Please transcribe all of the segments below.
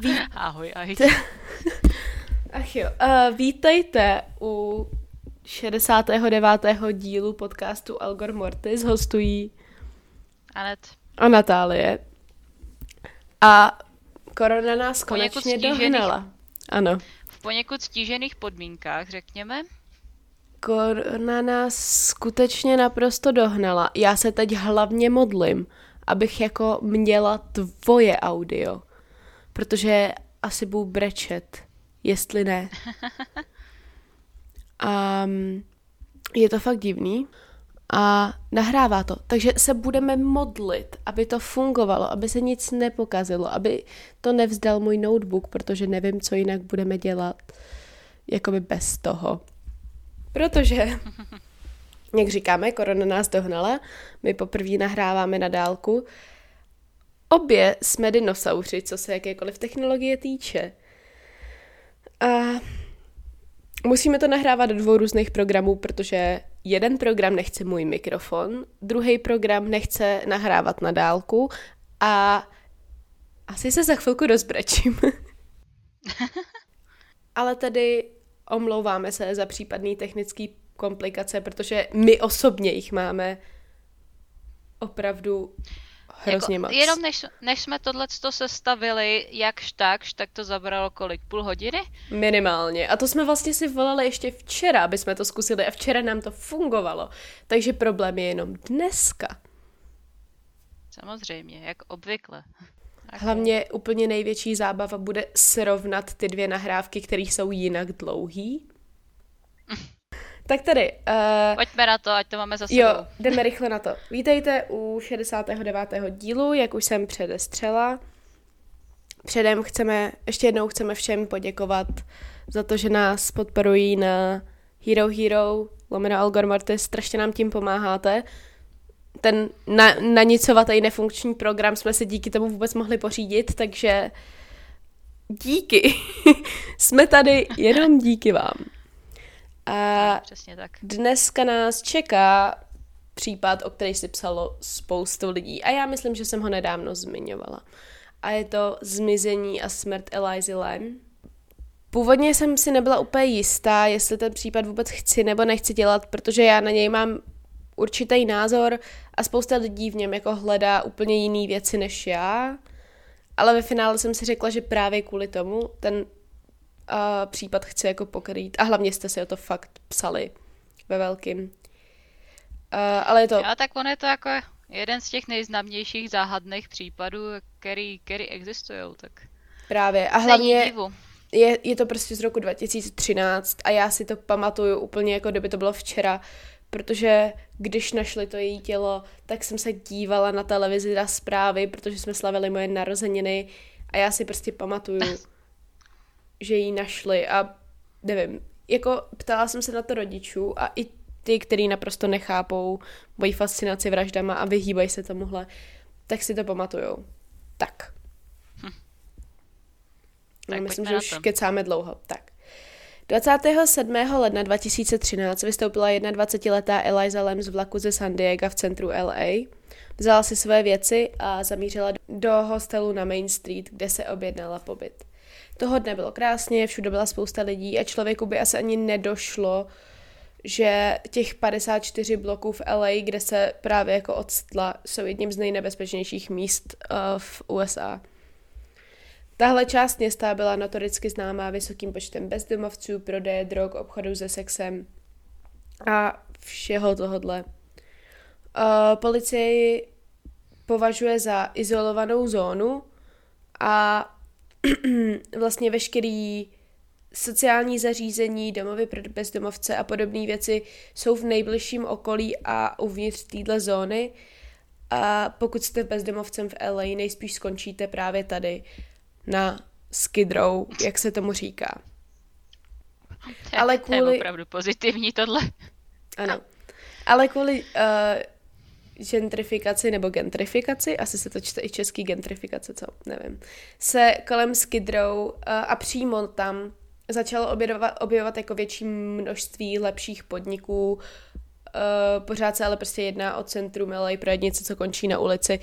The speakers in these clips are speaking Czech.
Ví... Ahoj, ahoj. Ach jo, uh, vítejte u 69. dílu podcastu Algor Mortis. Hostují Anet a Natálie. A korona nás konečně dohnala. Ano. V poněkud stížených podmínkách, řekněme. Korona nás skutečně naprosto dohnala. Já se teď hlavně modlím, abych jako měla tvoje audio. Protože asi budu brečet, jestli ne. Um, je to fakt divný a nahrává to. Takže se budeme modlit, aby to fungovalo, aby se nic nepokazilo, aby to nevzdal můj notebook, protože nevím, co jinak budeme dělat jakoby bez toho. Protože, jak říkáme, korona nás dohnala, my poprvé nahráváme na dálku. Obě jsme dinosauři, co se jakékoliv technologie týče. A musíme to nahrávat do dvou různých programů, protože jeden program nechce můj mikrofon, druhý program nechce nahrávat na dálku a asi se za chvilku rozbrečím. Ale tedy omlouváme se za případný technický komplikace, protože my osobně jich máme opravdu hrozně jako, moc. Jenom než, než jsme tohle sestavili jakž takž, tak to zabralo kolik? Půl hodiny? Minimálně. A to jsme vlastně si volali ještě včera, aby jsme to zkusili a včera nám to fungovalo. Takže problém je jenom dneska. Samozřejmě, jak obvykle. Okay. Hlavně úplně největší zábava bude srovnat ty dvě nahrávky, které jsou jinak dlouhý. tak tady. Uh, Pojďme na to, ať to máme za sebou. Jo, jdeme rychle na to. Vítejte u 69. dílu, jak už jsem předestřela. Předem chceme, ještě jednou chceme všem poděkovat za to, že nás podporují na Hero Hero, lomeno Algor Mortis, strašně nám tím pomáháte ten na, nanicovatý nefunkční program jsme si díky tomu vůbec mohli pořídit, takže díky. jsme tady jenom díky vám. A Přesně tak. dneska nás čeká případ, o který si psalo spoustu lidí a já myslím, že jsem ho nedávno zmiňovala. A je to zmizení a smrt Elizy Lam. Původně jsem si nebyla úplně jistá, jestli ten případ vůbec chci nebo nechci dělat, protože já na něj mám určitý názor a spousta lidí v něm jako hledá úplně jiný věci než já, ale ve finále jsem si řekla, že právě kvůli tomu ten uh, případ chci jako pokrýt. A hlavně jste si o to fakt psali ve velkým. Uh, ale je to... Já tak on je to jako jeden z těch nejznámějších záhadných případů, který, který existují, tak... Právě. A hlavně je, je to prostě z roku 2013 a já si to pamatuju úplně jako kdyby to bylo včera, protože když našli to její tělo, tak jsem se dívala na televizi na zprávy, protože jsme slavili moje narozeniny a já si prostě pamatuju, že ji našli a nevím, jako ptala jsem se na to rodičů a i ty, kteří naprosto nechápou moji fascinaci vraždama a vyhýbají se tomuhle, tak si to pamatujou. Tak. Hm. tak myslím, že už kecáme dlouho. Tak. 27. ledna 2013 vystoupila 21-letá Eliza Lam z vlaku ze San Diego v centru LA. Vzala si své věci a zamířila do hostelu na Main Street, kde se objednala pobyt. Toho dne bylo krásně, všude byla spousta lidí a člověku by asi ani nedošlo, že těch 54 bloků v LA, kde se právě jako odstla, jsou jedním z nejnebezpečnějších míst uh, v USA. Tahle část města byla notoricky známá vysokým počtem bezdomovců, prodeje drog, obchodu se sexem a všeho tohodle. Uh, policie považuje za izolovanou zónu a vlastně veškerý sociální zařízení, domovy pro bezdomovce a podobné věci jsou v nejbližším okolí a uvnitř téhle zóny A pokud jste bezdomovcem v LA, nejspíš skončíte právě tady na Skid Row, jak se tomu říká. Ale kvůli... To je opravdu pozitivní tohle. Ano. Ale kvůli uh, gentrifikaci nebo gentrifikaci, asi se to čte i český gentrifikace, co, nevím, se kolem Skid Row uh, a přímo tam začalo objevovat, objevovat jako větší množství lepších podniků, Uh, pořád se ale prostě jedná o centrum LA pro něco, co končí na ulici.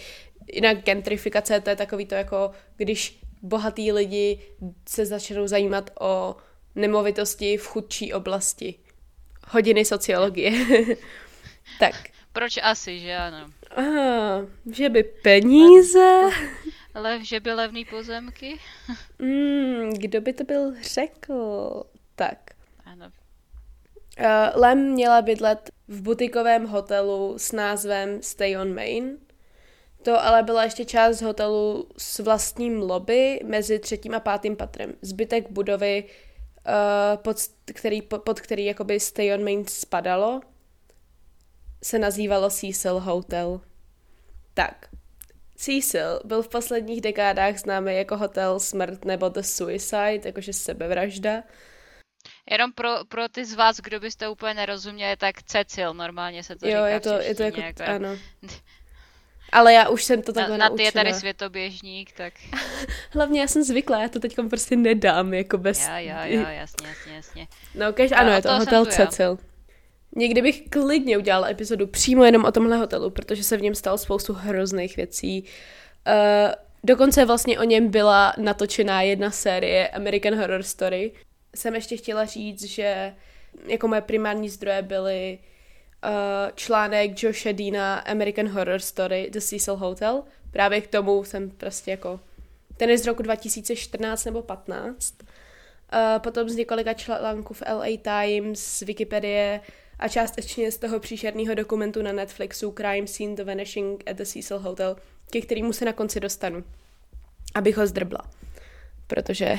Jinak gentrifikace to je takový to jako, když bohatý lidi se začnou zajímat o nemovitosti v chudší oblasti. Hodiny sociologie. tak. Proč asi, že ano? Aha, že by peníze... Lev, že by levný pozemky? mm, kdo by to byl řekl? Tak. Ano. Uh, Lem měla bydlet v butikovém hotelu s názvem Stay on Main. To ale byla ještě část hotelu s vlastním lobby mezi třetím a pátým patrem. Zbytek budovy, uh, pod který, pod který jakoby Stay on Main spadalo, se nazývalo Cecil Hotel. Tak, Cecil byl v posledních dekádách známý jako hotel smrt nebo The Suicide, jakože sebevražda. Jenom pro, pro ty z vás, kdo byste úplně nerozuměli, tak Cecil normálně se to jo, říká je to, je to jako, jako, ano. Ale já už jsem to takhle na, na ty je tady světoběžník, tak... Hlavně já jsem zvyklá, já to teď prostě nedám, jako bez... Jo, jo, jo, jasně, jasně, jasně. No, kež, ano, je to Hotel Cecil. Někdy bych klidně udělala epizodu přímo jenom o tomhle hotelu, protože se v něm stalo spoustu hrozných věcí. Uh, dokonce vlastně o něm byla natočená jedna série American Horror Story. Jsem ještě chtěla říct, že jako moje primární zdroje byly uh, článek Josha Deana American Horror Story The Cecil Hotel. Právě k tomu jsem prostě jako... Ten je z roku 2014 nebo 15. Uh, potom z několika článků v LA Times, z Wikipedie, a částečně z toho příšerného dokumentu na Netflixu Crime Scene The Vanishing at the Cecil Hotel, ke kterému se na konci dostanu, abych ho zdrbla. Protože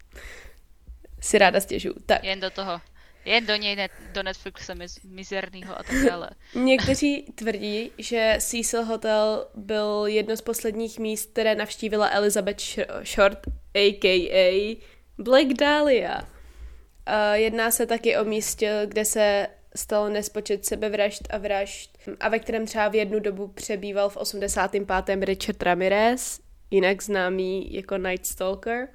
si ráda stěžu. Tak. Jen do toho. Jen do něj, net, do Netflixe miz, mizernýho a tak dále. Někteří tvrdí, že Cecil Hotel byl jedno z posledních míst, které navštívila Elizabeth Short, a.k.a. Black Dahlia. Jedná se taky o místě, kde se stalo nespočet sebevražd a vražd a ve kterém třeba v jednu dobu přebýval v 85. Richard Ramirez, jinak známý jako Night Stalker,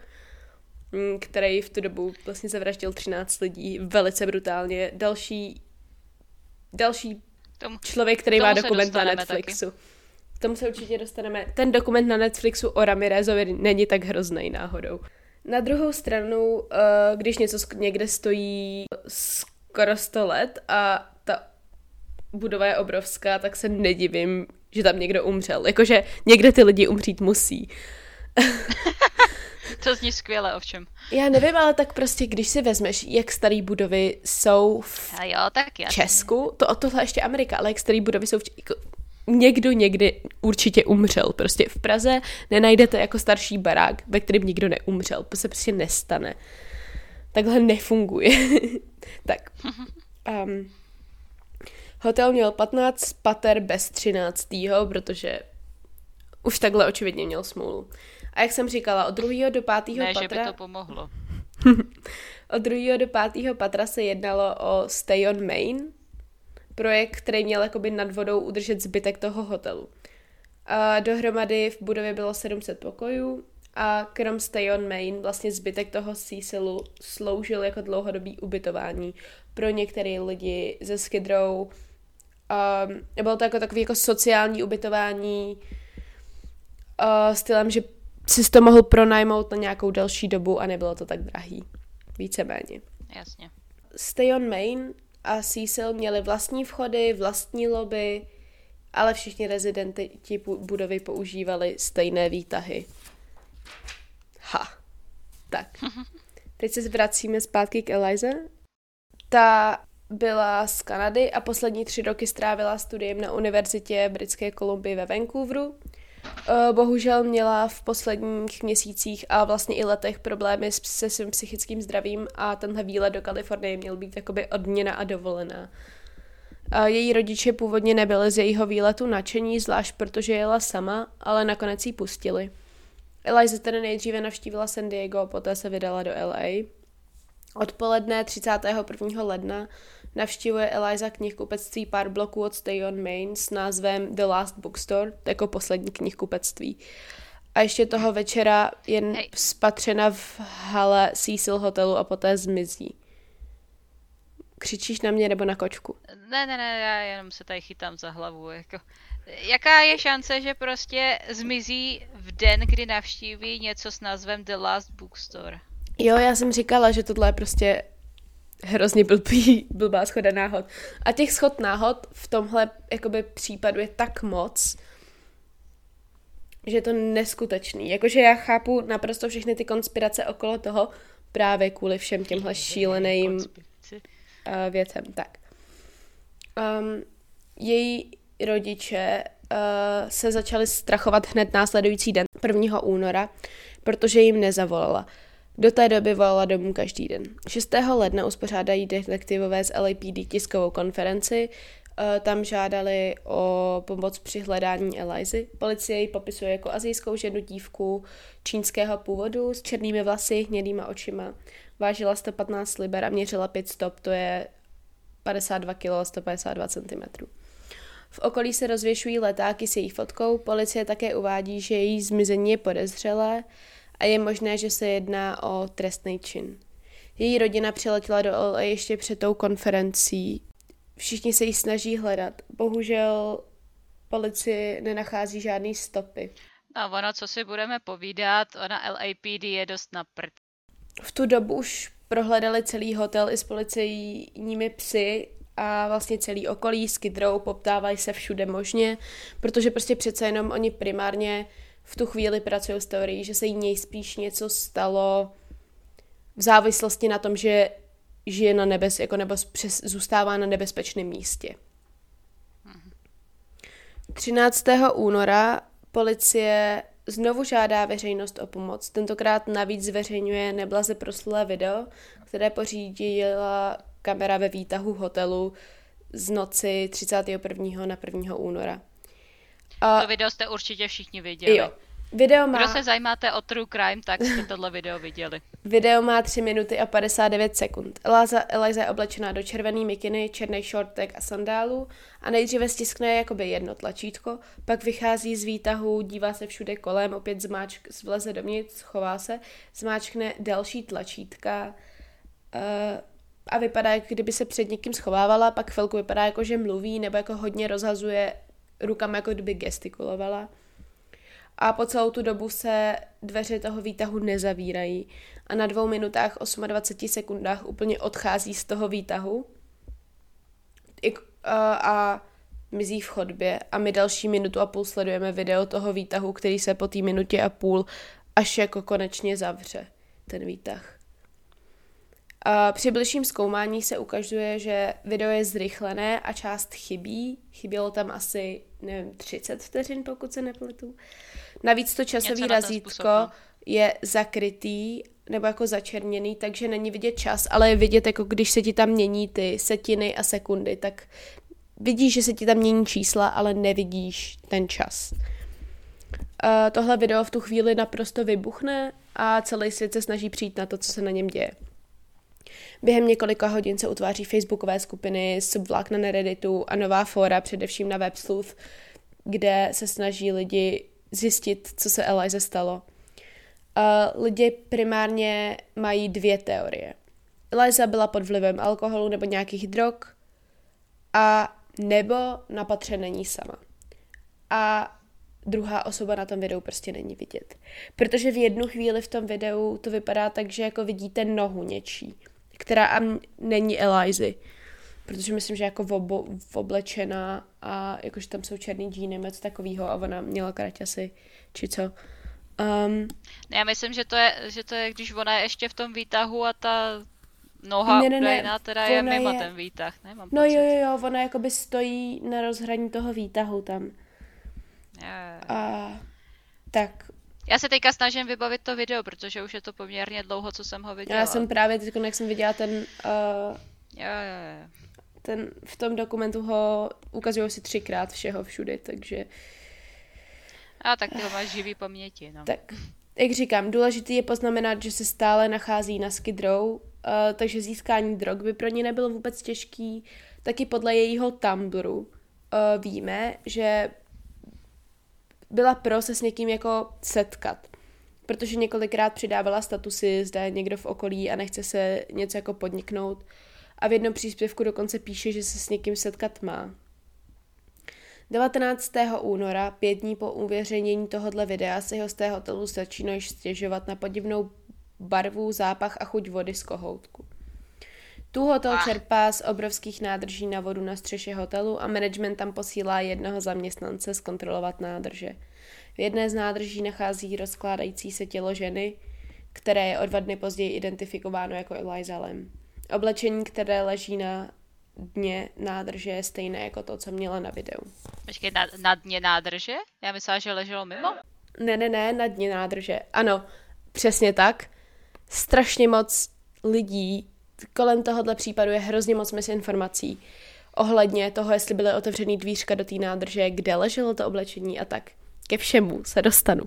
mm, který v tu dobu vlastně zavraždil 13 lidí velice brutálně. Další, další tomu, člověk, který má dokument na Netflixu. Taky. K tomu se určitě dostaneme. Ten dokument na Netflixu o Ramirezovi není tak hrozný náhodou. Na druhou stranu, eh, když něco někde stojí skoro 100 let a ta budova je obrovská, tak se nedivím, že tam někdo umřel. Jakože někde ty lidi umřít musí. to zní skvěle, ovšem. Já nevím, ale tak prostě, když si vezmeš, jak staré budovy jsou v a jo, tak jasný. Česku, to o tohle ještě Amerika, ale jak staré budovy jsou v Česku, někdo někdy určitě umřel. Prostě v Praze nenajdete jako starší barák, ve kterém nikdo neumřel. To se prostě nestane. Takhle nefunguje. tak. Um, hotel měl 15 pater bez 13. protože už takhle očividně měl smůlu. A jak jsem říkala, od druhého do pátého ne, patra... že by to pomohlo. od druhého do pátého patra se jednalo o Stay on Main, projekt, který měl jakoby nad vodou udržet zbytek toho hotelu. A dohromady v budově bylo 700 pokojů a krom Stay on Main vlastně zbytek toho Cecilu sloužil jako dlouhodobý ubytování pro některé lidi ze Skid Row. Um, bylo to jako takový jako sociální ubytování uh, stylem, že si to mohl pronajmout na nějakou další dobu a nebylo to tak drahý. Víceméně. Jasně. Stay on Main a Cecil měli vlastní vchody, vlastní lobby, ale všichni rezidenti budovy používali stejné výtahy. Ha. Tak. Teď se vracíme zpátky k Elize. Ta byla z Kanady a poslední tři roky strávila studiem na univerzitě Britské Kolumbie ve Vancouveru. Eh, bohužel měla v posledních měsících a vlastně i letech problémy se svým psychickým zdravím a tenhle výlet do Kalifornie měl být jakoby odměna a dovolená. Její rodiče původně nebyli z jejího výletu nadšení, zvlášť protože jela sama, ale nakonec ji pustili. Eliza tedy nejdříve navštívila San Diego, poté se vydala do LA. Odpoledne 31. ledna navštívuje Eliza knihkupectví pár bloků od Stay on Main s názvem The Last Bookstore, jako poslední knihkupectví. A ještě toho večera jen hey. spatřena v hale Cecil hotelu a poté zmizí. Křičíš na mě nebo na kočku? Ne, ne, ne, já jenom se tady chytám za hlavu. Jako. Jaká je šance, že prostě zmizí v den, kdy navštíví něco s názvem The Last Bookstore? Jo, já jsem říkala, že tohle je prostě hrozně blbý, blbá schoda náhod. A těch schod náhod v tomhle jakoby případu je tak moc, že je to neskutečný. Jakože já chápu naprosto všechny ty konspirace okolo toho, právě kvůli všem těmhle šíleným uh, věcem. Tak. Um, její rodiče uh, se začali strachovat hned následující den, 1. února, protože jim nezavolala. Do té doby volala domů každý den. 6. ledna uspořádají detektivové z LAPD tiskovou konferenci, uh, tam žádali o pomoc při hledání Elizy. Policie ji popisuje jako azijskou ženu dívku čínského původu s černými vlasy, hnědýma očima. Vážila 115 liber a měřila 5 stop, to je 52 kg a 152 cm. V okolí se rozvěšují letáky s její fotkou, policie také uvádí, že její zmizení je podezřelé a je možné, že se jedná o trestný čin. Její rodina přiletěla do LA ještě před tou konferencí. Všichni se jí snaží hledat. Bohužel policie nenachází žádný stopy. A ono, co si budeme povídat, ona LAPD je dost na prd. V tu dobu už prohledali celý hotel i s policejními psy a vlastně celý okolí skydrou, poptávají se všude možně, protože prostě přece jenom oni primárně v tu chvíli pracují s teorií, že se jí nejspíš něco stalo v závislosti na tom, že žije na nebes, jako nebo přes, zůstává na nebezpečném místě. 13. února policie znovu žádá veřejnost o pomoc. Tentokrát navíc zveřejňuje neblaze proslulé video, které pořídila kamera ve výtahu hotelu z noci 31. na 1. února. A... To video jste určitě všichni viděli. Jo. Video má... Kdo se zajímáte o true crime, tak jste tohle video viděli. Video má 3 minuty a 59 sekund. Eliza, Eliza je oblečená do červený mikiny, černý shortek a sandálu a nejdříve stiskne jakoby jedno tlačítko, pak vychází z výtahu, dívá se všude kolem, opět zmáčk, vleze dovnitř, chová se, zmáčkne další tlačítka, uh, a vypadá, jak kdyby se před někým schovávala, pak chvilku vypadá jako, že mluví nebo jako hodně rozhazuje rukama, jako kdyby gestikulovala. A po celou tu dobu se dveře toho výtahu nezavírají a na dvou minutách 28 sekundách úplně odchází z toho výtahu a, a mizí v chodbě a my další minutu a půl sledujeme video toho výtahu, který se po té minutě a půl až jako konečně zavře, ten výtah. Při bližším zkoumání se ukazuje, že video je zrychlené a část chybí. Chybělo tam asi, nevím, 30 vteřin, pokud se nepletu. Navíc to časový razítko je zakrytý nebo jako začerněný, takže není vidět čas, ale je vidět, jako když se ti tam mění ty setiny a sekundy, tak vidíš, že se ti tam mění čísla, ale nevidíš ten čas. Uh, tohle video v tu chvíli naprosto vybuchne a celý svět se snaží přijít na to, co se na něm děje. Během několika hodin se utváří facebookové skupiny, subvlakna na Redditu a nová fóra, především na WebSleuth, kde se snaží lidi zjistit, co se Elize stalo. Uh, lidi primárně mají dvě teorie. Eliza byla pod vlivem alkoholu nebo nějakých drog a nebo na patře není sama. A druhá osoba na tom videu prostě není vidět. Protože v jednu chvíli v tom videu to vypadá tak, že jako vidíte nohu něčí která není Elizy. Protože myslím, že jako vobo, oblečená a jakože tam jsou černý džíny, něco takového a ona měla kraťasy, či co. Um, Já myslím, že to, je, že to je, když ona je ještě v tom výtahu a ta noha ne, ne, ne, teda je mimo je... ten výtah, ne? Mám no pocit. jo, jo, jo, ona jakoby stojí na rozhraní toho výtahu tam. Jo. A tak já se teďka snažím vybavit to video, protože už je to poměrně dlouho, co jsem ho viděla. Já jsem právě teď, jak jsem viděla ten... Uh, jo, jo, jo. ten, v tom dokumentu ho ukazují si třikrát všeho všude, takže... A tak ty ho máš živý paměti, no. Tak, jak říkám, důležité je poznamenat, že se stále nachází na Skid Row, uh, takže získání drog by pro ní nebylo vůbec těžký. Taky podle jejího Tumblru uh, víme, že byla pro se s někým jako setkat protože několikrát přidávala statusy, zda je někdo v okolí a nechce se něco jako podniknout. A v jednom příspěvku dokonce píše, že se s někým setkat má. 19. února, pět dní po uvěřenění tohohle videa, se hosté hotelu začínají stěžovat na podivnou barvu, zápach a chuť vody z kohoutku. Tu hotel čerpá z obrovských nádrží na vodu na střeše hotelu a management tam posílá jednoho zaměstnance zkontrolovat nádrže. V jedné z nádrží nachází rozkládající se tělo ženy, které je o dva dny později identifikováno jako Eliza Lem. Oblečení, které leží na dně nádrže, je stejné jako to, co měla na videu. Počkej, na, na dně nádrže? Já myslela, že leželo mimo. Ne, ne, ne, na dně nádrže. Ano, přesně tak. Strašně moc lidí kolem tohohle případu je hrozně moc misinformací ohledně toho, jestli byly otevřený dvířka do té nádrže, kde leželo to oblečení a tak ke všemu se dostanu.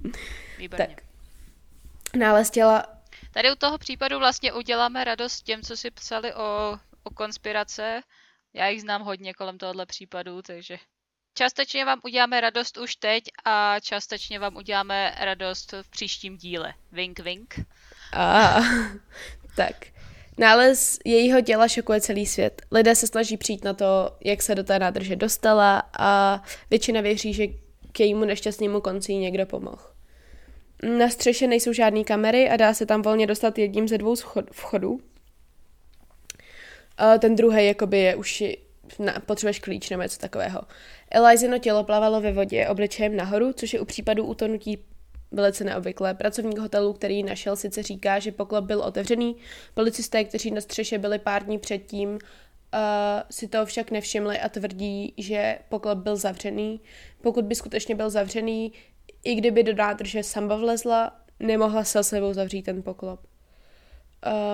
Výborně. tak. Nález těla... Tady u toho případu vlastně uděláme radost těm, co si psali o, o konspirace. Já jich znám hodně kolem tohohle případu, takže částečně vám uděláme radost už teď a částečně vám uděláme radost v příštím díle. Vink, vink. A, tak. Nález jejího těla šokuje celý svět. Lidé se snaží přijít na to, jak se do té nádrže dostala a většina věří, že k jejímu nešťastnému konci někdo pomohl. Na střeše nejsou žádné kamery a dá se tam volně dostat jedním ze dvou vchodů. A ten druhý jakoby je už na, potřebuješ klíč nebo něco takového. Elizino tělo plavalo ve vodě obličejem nahoru, což je u případu utonutí velice neobvyklé. Pracovník hotelu, který našel, sice říká, že poklop byl otevřený. Policisté, kteří na střeše byli pár dní předtím, Uh, si toho však nevšimli a tvrdí, že poklop byl zavřený. Pokud by skutečně byl zavřený, i kdyby do nádrže samba vlezla, nemohla se sebou zavřít ten poklop.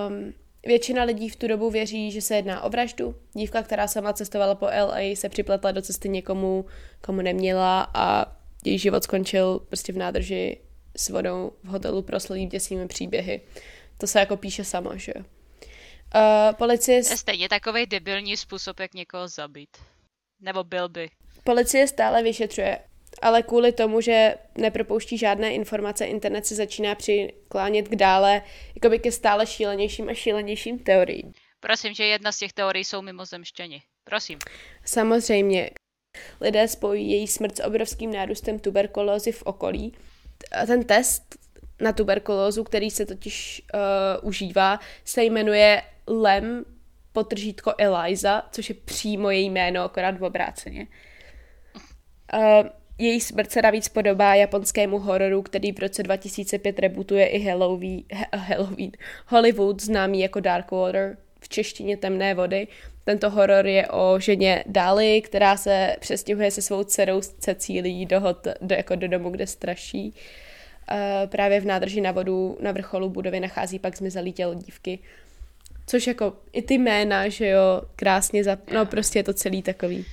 Um, většina lidí v tu dobu věří, že se jedná o vraždu. Dívka, která sama cestovala po LA, se připletla do cesty někomu, komu neměla a její život skončil prostě v nádrži s vodou v hotelu proslulým děsnými příběhy. To se jako píše samo, že jo. Uh, policie... Je stejně takový debilní způsob, jak někoho zabít. Nebo byl by. Policie stále vyšetřuje, ale kvůli tomu, že nepropouští žádné informace, internet se začíná přiklánět k dále, jakoby ke stále šílenějším a šílenějším teoriím. Prosím, že jedna z těch teorií jsou mimozemštěni. Prosím. Samozřejmě. Lidé spojí její smrt s obrovským nárůstem tuberkulózy v okolí. Ten test na tuberkulózu, který se totiž uh, užívá, se jmenuje Lem potržítko Eliza, což je přímo její jméno, akorát v obráceně. Uh, její smrt se navíc podobá japonskému hororu, který v roce 2005 rebutuje i Halloween, Halloween, Hollywood, známý jako Darkwater, v češtině Temné vody. Tento horor je o ženě Dali, která se přestěhuje se svou dcerou Cecílií do, hot, do, jako do domu, kde straší. Uh, právě v nádrži na vodu na vrcholu budovy nachází pak zmizelý tělo dívky. Což jako i ty jména, že jo, krásně, za... no prostě je to celý takový.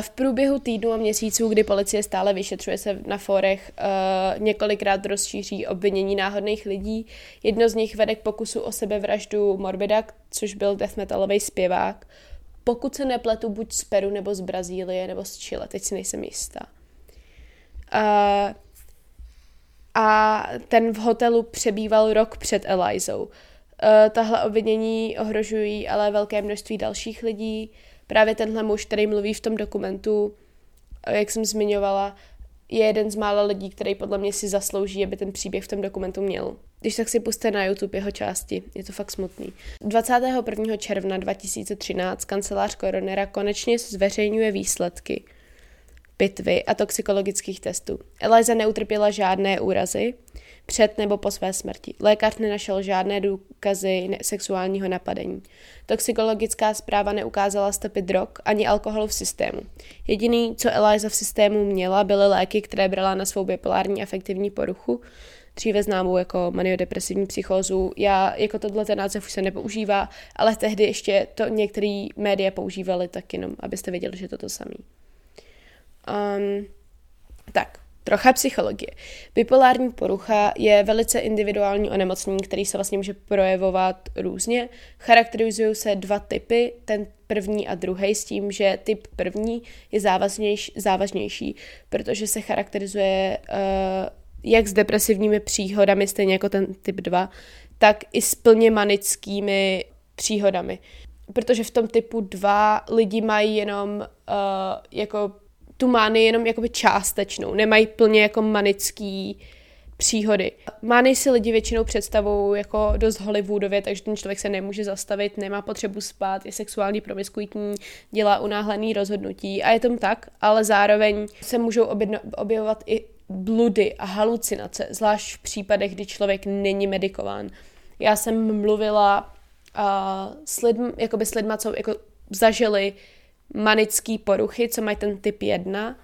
V průběhu týdnu a měsíců, kdy policie stále vyšetřuje se na forech, uh, několikrát rozšíří obvinění náhodných lidí. Jedno z nich vede k pokusu o sebevraždu Morbida, což byl death metalový zpěvák. Pokud se nepletu, buď z Peru, nebo z Brazílie, nebo z Chile, teď si nejsem jistá. Uh, a ten v hotelu přebýval rok před Elizou. Uh, tahle obvinění ohrožují ale velké množství dalších lidí. Právě tenhle muž, který mluví v tom dokumentu, jak jsem zmiňovala, je jeden z mála lidí, který podle mě si zaslouží, aby ten příběh v tom dokumentu měl. Když tak si puste na YouTube jeho části, je to fakt smutný. 21. června 2013 kancelář koronera konečně zveřejňuje výsledky pitvy a toxikologických testů. Eliza neutrpěla žádné úrazy před nebo po své smrti. Lékař nenašel žádné důkazy sexuálního napadení. Toxikologická zpráva neukázala stopy drog ani alkoholu v systému. Jediný, co Eliza v systému měla, byly léky, které brala na svou bipolární afektivní poruchu. dříve známou jako maniodepresivní psychózu. Já jako tohle ten název už se nepoužívá, ale tehdy ještě to některé média používali tak jenom, abyste věděli, že to to samý. Um, tak, Trocha psychologie. Bipolární porucha je velice individuální onemocnění, který se vlastně může projevovat různě. Charakterizují se dva typy, ten první a druhý, s tím, že typ první je závaznější, závažnější, protože se charakterizuje uh, jak s depresivními příhodami, stejně jako ten typ 2, tak i s plně manickými příhodami. Protože v tom typu 2 lidi mají jenom uh, jako tu mány jenom jakoby částečnou, nemají plně jako manický příhody. Mány si lidi většinou představují jako dost Hollywoodově, takže ten člověk se nemůže zastavit, nemá potřebu spát, je sexuální promiskuitní, dělá unáhlený rozhodnutí a je tom tak, ale zároveň se můžou objevovat i bludy a halucinace, zvlášť v případech, kdy člověk není medikován. Já jsem mluvila uh, s, lidm, jakoby s lidma, co jako zažili manické poruchy, co mají ten typ 1,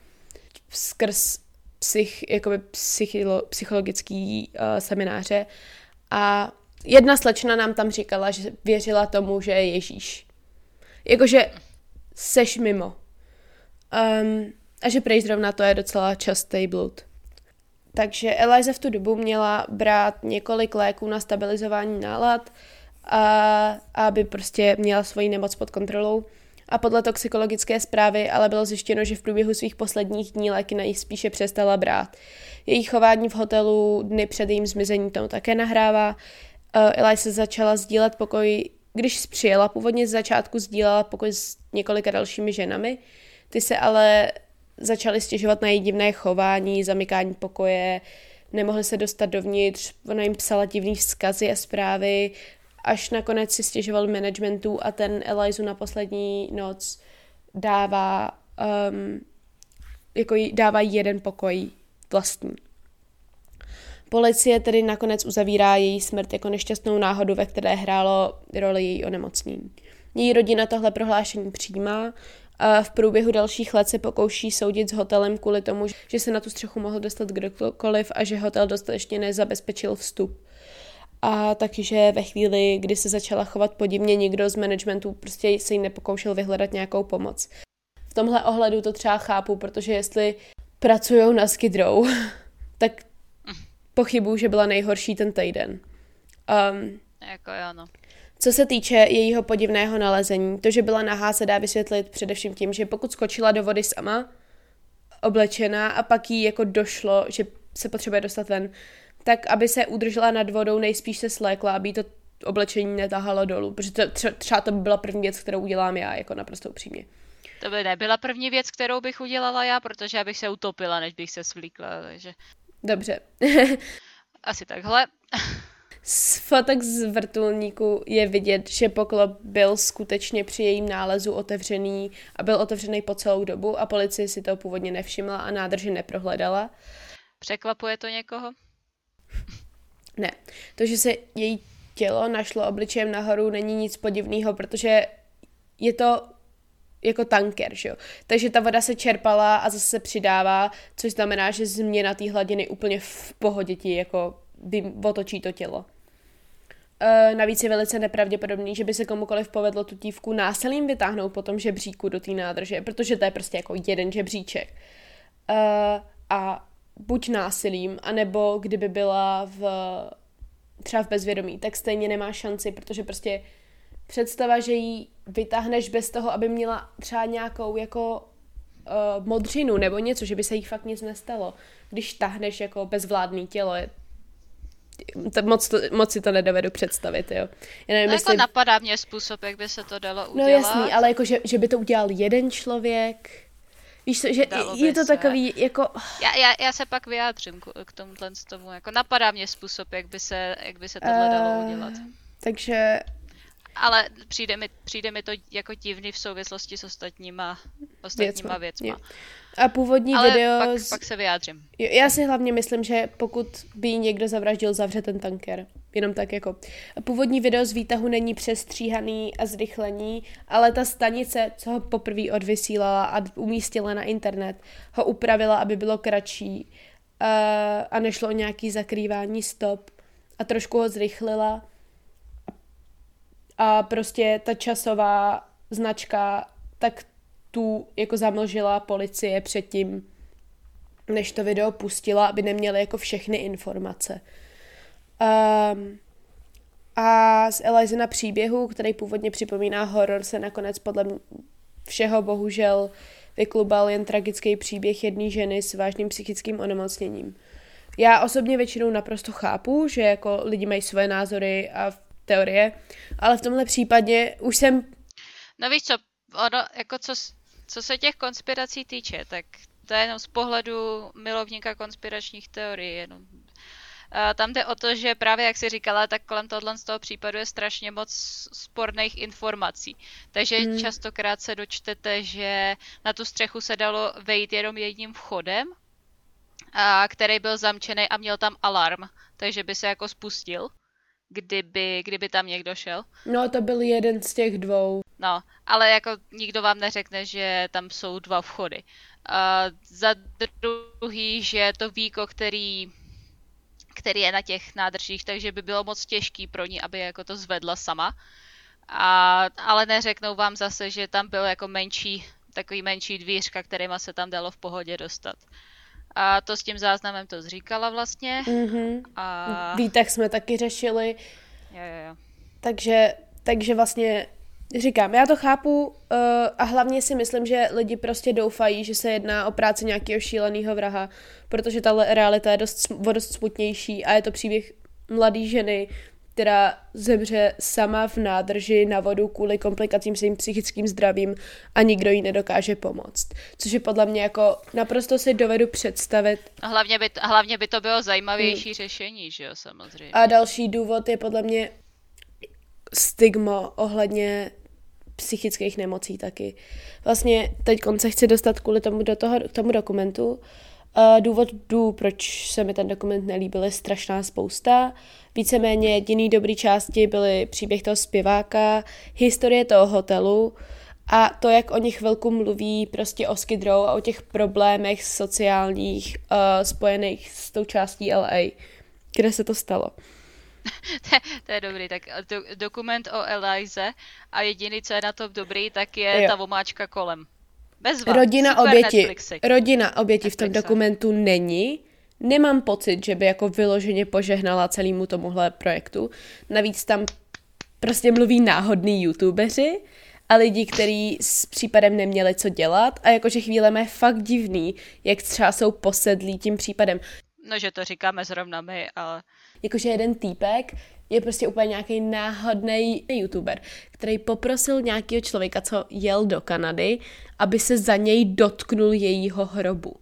skrz psych, jakoby psychilo, psychologický uh, semináře. A jedna slečna nám tam říkala, že věřila tomu, že je Ježíš. Jakože seš mimo. Um, a že prej zrovna to je docela častý blud. Takže Eliza v tu dobu měla brát několik léků na stabilizování nálad, a, aby prostě měla svoji nemoc pod kontrolou a podle toxikologické zprávy ale bylo zjištěno, že v průběhu svých posledních dní léky na jí spíše přestala brát. Její chování v hotelu dny před jejím zmizením tomu také nahrává. Uh, se začala sdílet pokoj, když přijela původně z začátku sdílela pokoj s několika dalšími ženami. Ty se ale začaly stěžovat na její divné chování, zamykání pokoje, nemohly se dostat dovnitř, ona jim psala divný vzkazy a zprávy, až nakonec si stěžoval managementu a ten Elizu na poslední noc dává um, jako dává jeden pokoj vlastní. Policie tedy nakonec uzavírá její smrt jako nešťastnou náhodu, ve které hrálo roli její onemocnění. Její rodina tohle prohlášení přijímá a v průběhu dalších let se pokouší soudit s hotelem kvůli tomu, že se na tu střechu mohl dostat kdokoliv a že hotel dostatečně nezabezpečil vstup a takže ve chvíli, kdy se začala chovat podivně, nikdo z managementu prostě se jí nepokoušel vyhledat nějakou pomoc. V tomhle ohledu to třeba chápu, protože jestli pracují na Skid Row, tak pochybuju, že byla nejhorší ten týden. Um, jako jo, no. Co se týče jejího podivného nalezení, to, že byla nahá, se dá vysvětlit především tím, že pokud skočila do vody sama, oblečená a pak jí jako došlo, že se potřebuje dostat ven, tak aby se udržela nad vodou, nejspíš se slékla, aby to oblečení netahalo dolů, protože to, třeba to by byla první věc, kterou udělám já, jako naprosto upřímně. To by nebyla první věc, kterou bych udělala já, protože já bych se utopila, než bych se svlíkla, takže... Dobře. Asi takhle. Z fotek z vrtulníku je vidět, že poklop byl skutečně při jejím nálezu otevřený a byl otevřený po celou dobu a policie si to původně nevšimla a nádrže neprohledala. Překvapuje to někoho? Ne. To, že se její tělo našlo obličejem nahoru, není nic podivného, protože je to jako tanker, že jo. Takže ta voda se čerpala a zase se přidává, což znamená, že změna té hladiny úplně v pohodě ti jako otočí to tělo. E, navíc je velice nepravděpodobný, že by se komukoliv povedlo tu dívku násilím vytáhnout po tom žebříku do té nádrže, protože to je prostě jako jeden žebříček. E, a buď násilím, anebo kdyby byla v třeba v bezvědomí, tak stejně nemá šanci, protože prostě představa, že ji vytáhneš bez toho, aby měla třeba nějakou jako uh, modřinu nebo něco, že by se jí fakt nic nestalo. Když tahneš jako bezvládný tělo, je, to moc, to, moc si to nedovedu představit, jo. Já nevím, no jestli... jako napadá mě způsob, jak by se to dalo udělat. No jasný, ale jako, že, že by to udělal jeden člověk, Víš co, že Dalo je to se. takový jako... Já, já, já se pak vyjádřím k, k tomuhle tomu, jako napadá mě způsob, jak by se, jak by se tohle uh, dalo udělat. Takže ale přijde mi, přijde mi to jako divný v souvislosti s ostatníma, ostatníma věcma. věcma. A původní Ale video... Pak, z... pak se vyjádřím. Já si hlavně myslím, že pokud by někdo zavraždil, zavře ten tanker. Jenom tak jako. Původní video z výtahu není přestříhaný a zrychlení, ale ta stanice, co ho poprvé odvysílala a umístila na internet, ho upravila, aby bylo kratší a, a nešlo o nějaký zakrývání stop a trošku ho zrychlila a prostě ta časová značka tak tu jako zamlžila policie předtím, než to video pustila, aby neměli jako všechny informace. Um, a z Elizina příběhu, který původně připomíná horor, se nakonec podle všeho bohužel vyklubal jen tragický příběh jedné ženy s vážným psychickým onemocněním. Já osobně většinou naprosto chápu, že jako lidi mají své názory a teorie, ale v tomhle případě už jsem... No víš co, ono, jako co, co se těch konspirací týče, tak to je jenom z pohledu milovníka konspiračních teorií, jenom tam jde o to, že právě jak si říkala, tak kolem tohle z toho případu je strašně moc sporných informací. Takže hmm. častokrát se dočtete, že na tu střechu se dalo vejít jenom jedním vchodem, a který byl zamčený a měl tam alarm, takže by se jako spustil, kdyby, kdyby tam někdo šel. No, to byl jeden z těch dvou. No, ale jako nikdo vám neřekne, že tam jsou dva vchody. A za druhý, že to víko, který který je na těch nádržích, takže by bylo moc těžký pro ní, aby jako to zvedla sama. A, ale neřeknou vám zase, že tam byl jako menší, takový menší dvířka, kterýma se tam dalo v pohodě dostat. A to s tím záznamem to zříkala vlastně. Mm-hmm. A... Výtah jsme taky řešili. Jo, jo, jo. Takže, takže vlastně Říkám, já to chápu uh, a hlavně si myslím, že lidi prostě doufají, že se jedná o práci nějakého šíleného vraha, protože ta realita je dost, dost smutnější a je to příběh mladé ženy, která zemře sama v nádrži na vodu kvůli komplikacím svým psychickým zdravím a nikdo jí nedokáže pomoct. Což je podle mě jako naprosto si dovedu představit. A hlavně by, hlavně by to bylo zajímavější hmm. řešení, že jo, samozřejmě. A další důvod je podle mě stigma ohledně psychických nemocí taky. Vlastně teď se chci dostat kvůli tomu do toho, k tomu dokumentu. Důvodů, proč se mi ten dokument nelíbil, je strašná spousta. Víceméně jediný dobrý části byly příběh toho zpěváka, historie toho hotelu a to, jak o nich chvilku mluví prostě o Skid Row a o těch problémech sociálních uh, spojených s tou částí LA, kde se to stalo. to, to je dobrý, tak do, dokument o Elize a jediný, co je na tom dobrý, tak je jo. ta vomáčka kolem. Bezva. Rodina Super oběti, Netflixy. rodina oběti Netflixy. v tom dokumentu není. Nemám pocit, že by jako vyloženě požehnala celému tomuhle projektu. Navíc tam prostě mluví náhodný youtubeři a lidi, kteří s případem neměli co dělat a jakože chvíle je fakt divný, jak třeba jsou posedlí tím případem. No, že to říkáme zrovna my, ale jakože jeden týpek je prostě úplně nějaký náhodný youtuber, který poprosil nějakého člověka, co jel do Kanady, aby se za něj dotknul jejího hrobu.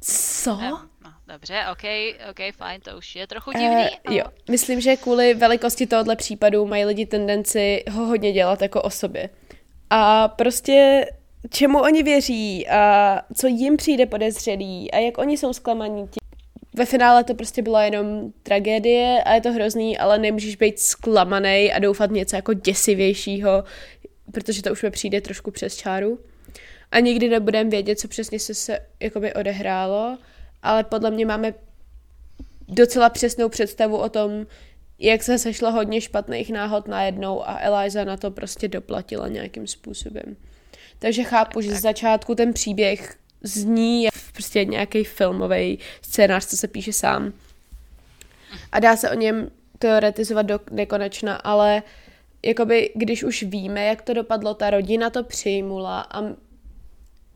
Co? No, no, dobře, ok, ok, fajn, to už je trochu divný. Uh, ale... Jo, myslím, že kvůli velikosti tohohle případu mají lidi tendenci ho hodně dělat jako o sobě. A prostě čemu oni věří a co jim přijde podezřelý a jak oni jsou zklamaní ve finále to prostě byla jenom tragédie a je to hrozný, ale nemůžeš být zklamaný a doufat něco jako děsivějšího, protože to už mi přijde trošku přes čáru. A nikdy nebudeme vědět, co přesně se, se jakoby odehrálo, ale podle mě máme docela přesnou představu o tom, jak se sešlo hodně špatných náhod najednou a Eliza na to prostě doplatila nějakým způsobem. Takže chápu, že z začátku ten příběh zní jak prostě nějaký filmový scénář, co se píše sám. A dá se o něm teoretizovat do nekonečna, ale jakoby, když už víme, jak to dopadlo, ta rodina to přijmula a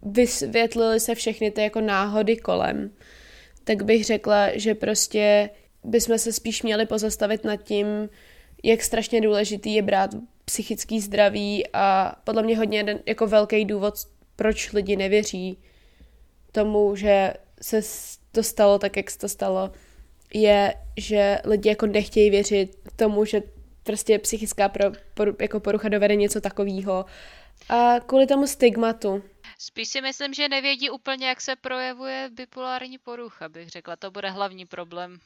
vysvětlily se všechny ty jako náhody kolem, tak bych řekla, že prostě bychom se spíš měli pozastavit nad tím, jak strašně důležitý je brát psychický zdraví a podle mě hodně jeden jako velký důvod, proč lidi nevěří tomu, že se to stalo tak, jak se to stalo, je, že lidi jako nechtějí věřit tomu, že prostě psychická pro, por, jako porucha dovede něco takového. A kvůli tomu stigmatu. Spíš si myslím, že nevědí úplně, jak se projevuje bipolární porucha, bych řekla. To bude hlavní problém.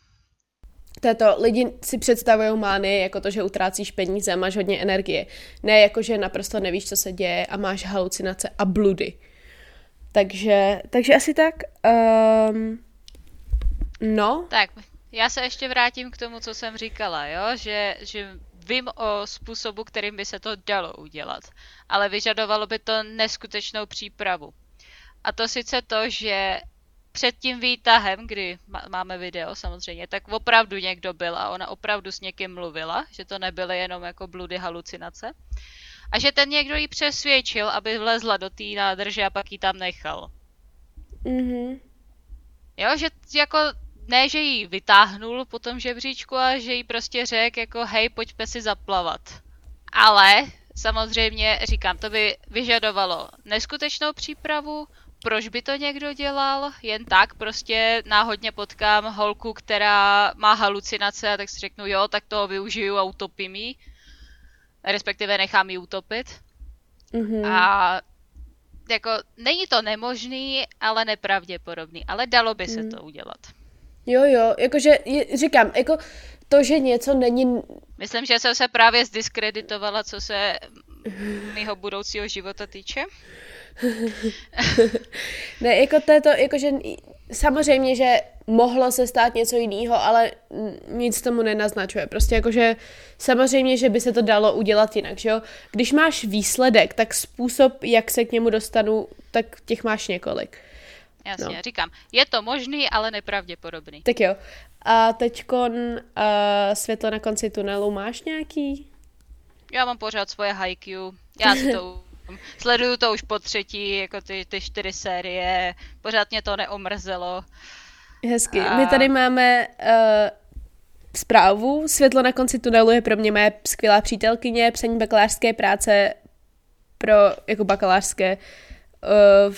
To je to, lidi si představují mány jako to, že utrácíš peníze a máš hodně energie. Ne jako, že naprosto nevíš, co se děje a máš halucinace a bludy. Takže, takže asi tak. Um, No. Tak, já se ještě vrátím k tomu, co jsem říkala, jo? Že, že vím o způsobu, kterým by se to dalo udělat, ale vyžadovalo by to neskutečnou přípravu. A to sice to, že před tím výtahem, kdy máme video samozřejmě, tak opravdu někdo byl a ona opravdu s někým mluvila, že to nebyly jenom jako bludy halucinace. A že ten někdo ji přesvědčil, aby vlezla do té nádrže a pak ji tam nechal. Mhm. Jo, že jako ne, že ji vytáhnul po tom žebříčku, a že jí prostě řekl jako hej, pojďme si zaplavat. Ale samozřejmě říkám, to by vyžadovalo neskutečnou přípravu, proč by to někdo dělal? Jen tak prostě náhodně potkám holku, která má halucinace a tak si řeknu, jo, tak toho využiju a utopím ji. Respektive nechám ji utopit. Mm-hmm. A jako není to nemožný, ale nepravděpodobný. Ale dalo by se mm. to udělat. Jo, jo, jakože říkám, jako to, že něco není... Myslím, že jsem se právě zdiskreditovala, co se mého budoucího života týče. ne, jako to je to, jakože samozřejmě, že mohlo se stát něco jiného, ale nic tomu nenaznačuje. Prostě jakože samozřejmě, že by se to dalo udělat jinak, že jo? Když máš výsledek, tak způsob, jak se k němu dostanu, tak těch máš několik. Jasně, no. říkám, je to možný, ale nepravděpodobný. Tak jo. A teďkon uh, světlo na konci tunelu máš nějaký? Já mám pořád svoje haiku. Já si to sleduju to už po třetí, jako ty, ty čtyři série. Pořád mě to neomrzelo. Hezky. A... My tady máme uh, zprávu. Světlo na konci tunelu je pro mě moje skvělá přítelkyně, psaní bakalářské práce pro jako bakalářské uh,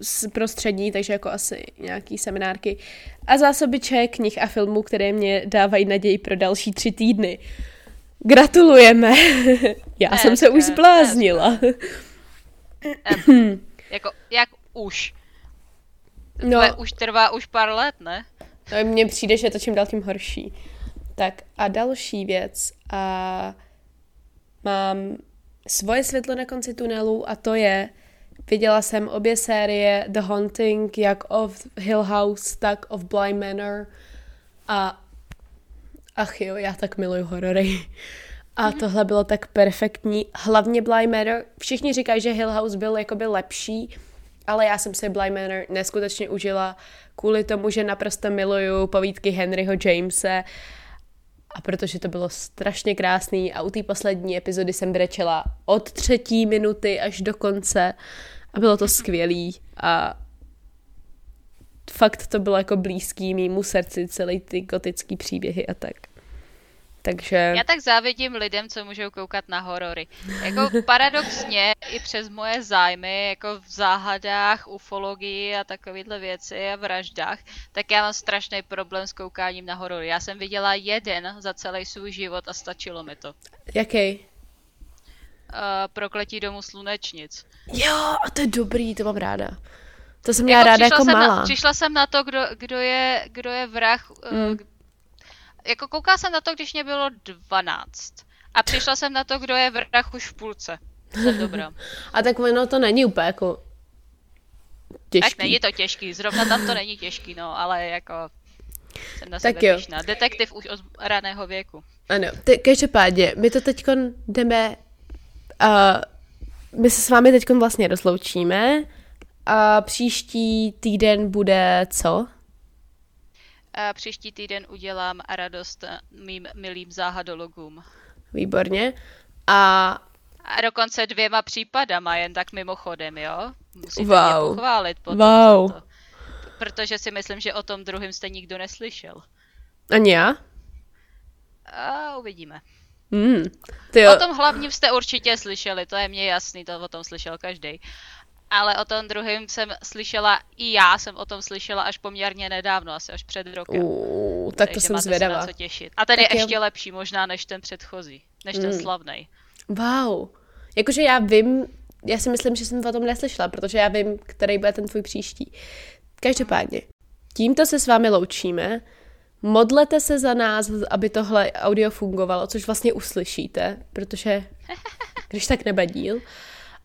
z prostřední, takže jako asi nějaký seminárky. A zásobiče knih a filmů, které mě dávají naději pro další tři týdny. Gratulujeme! Já ne, jsem se už zbláznila. jako, jak už? No. To už trvá už pár let, ne? No, mně přijde, že je to čím dál tím horší. Tak a další věc. A mám svoje světlo na konci tunelu a to je, Viděla jsem obě série The Haunting, jak of Hill House, tak of Bly Manor. A ach jo, já tak miluju horory. A mm-hmm. tohle bylo tak perfektní. Hlavně Bly Manor. Všichni říkají, že Hill House byl jakoby lepší, ale já jsem si Bly Manor neskutečně užila kvůli tomu, že naprosto miluju povídky Henryho Jamese a protože to bylo strašně krásný a u té poslední epizody jsem brečela od třetí minuty až do konce a bylo to skvělý a fakt to bylo jako blízký mýmu srdci celý ty gotický příběhy a tak. Takže... Já tak závidím lidem, co můžou koukat na horory. Jako paradoxně i přes moje zájmy, jako v záhadách, ufologii a takovéhle věci a vraždách, tak já mám strašný problém s koukáním na horory. Já jsem viděla jeden za celý svůj život a stačilo mi to. Jaký? Uh, prokletí domu slunečnic. Jo, a to je dobrý, to mám ráda. To jsem měla jako ráda jako malá. Na, přišla jsem na to, kdo, kdo, je, kdo je vrah, mm jako koukala jsem na to, když mě bylo 12. A přišla jsem na to, kdo je vrah už v půlce. Jsem dobrá. A tak ono to není úplně jako těžký. Tak není to těžký, zrovna tam to není těžký, no, ale jako jsem na tak sebe jo. Detektiv už od raného věku. Ano, ty, každopádně, my to teď jdeme, uh, my se s vámi teď vlastně rozloučíme a příští týden bude co? A příští týden udělám radost mým milým záhadologům. Výborně. A... A dokonce dvěma případama, jen tak mimochodem, jo? Musíte wow. mě pochválit potom wow. to. Protože si myslím, že o tom druhém jste nikdo neslyšel. Ani já? A uvidíme. Mm, O tom hlavním jste určitě slyšeli, to je mě jasný, to o tom slyšel každý ale o tom druhém jsem slyšela, i já jsem o tom slyšela až poměrně nedávno, asi až před rokem. Uh, tak to jsem zvědavá. Se na co těšit. A ten tak je, je ještě lepší možná než ten předchozí, než mm. ten slavný. Wow. Jakože já vím, já si myslím, že jsem o tom neslyšela, protože já vím, který bude ten tvůj příští. Každopádně, tímto se s vámi loučíme. Modlete se za nás, aby tohle audio fungovalo, což vlastně uslyšíte, protože když tak nebe díl.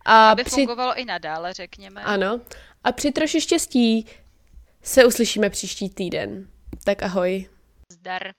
A Aby při... fungovalo i nadále, řekněme. Ano. A při troši štěstí se uslyšíme příští týden. Tak ahoj. Zdar.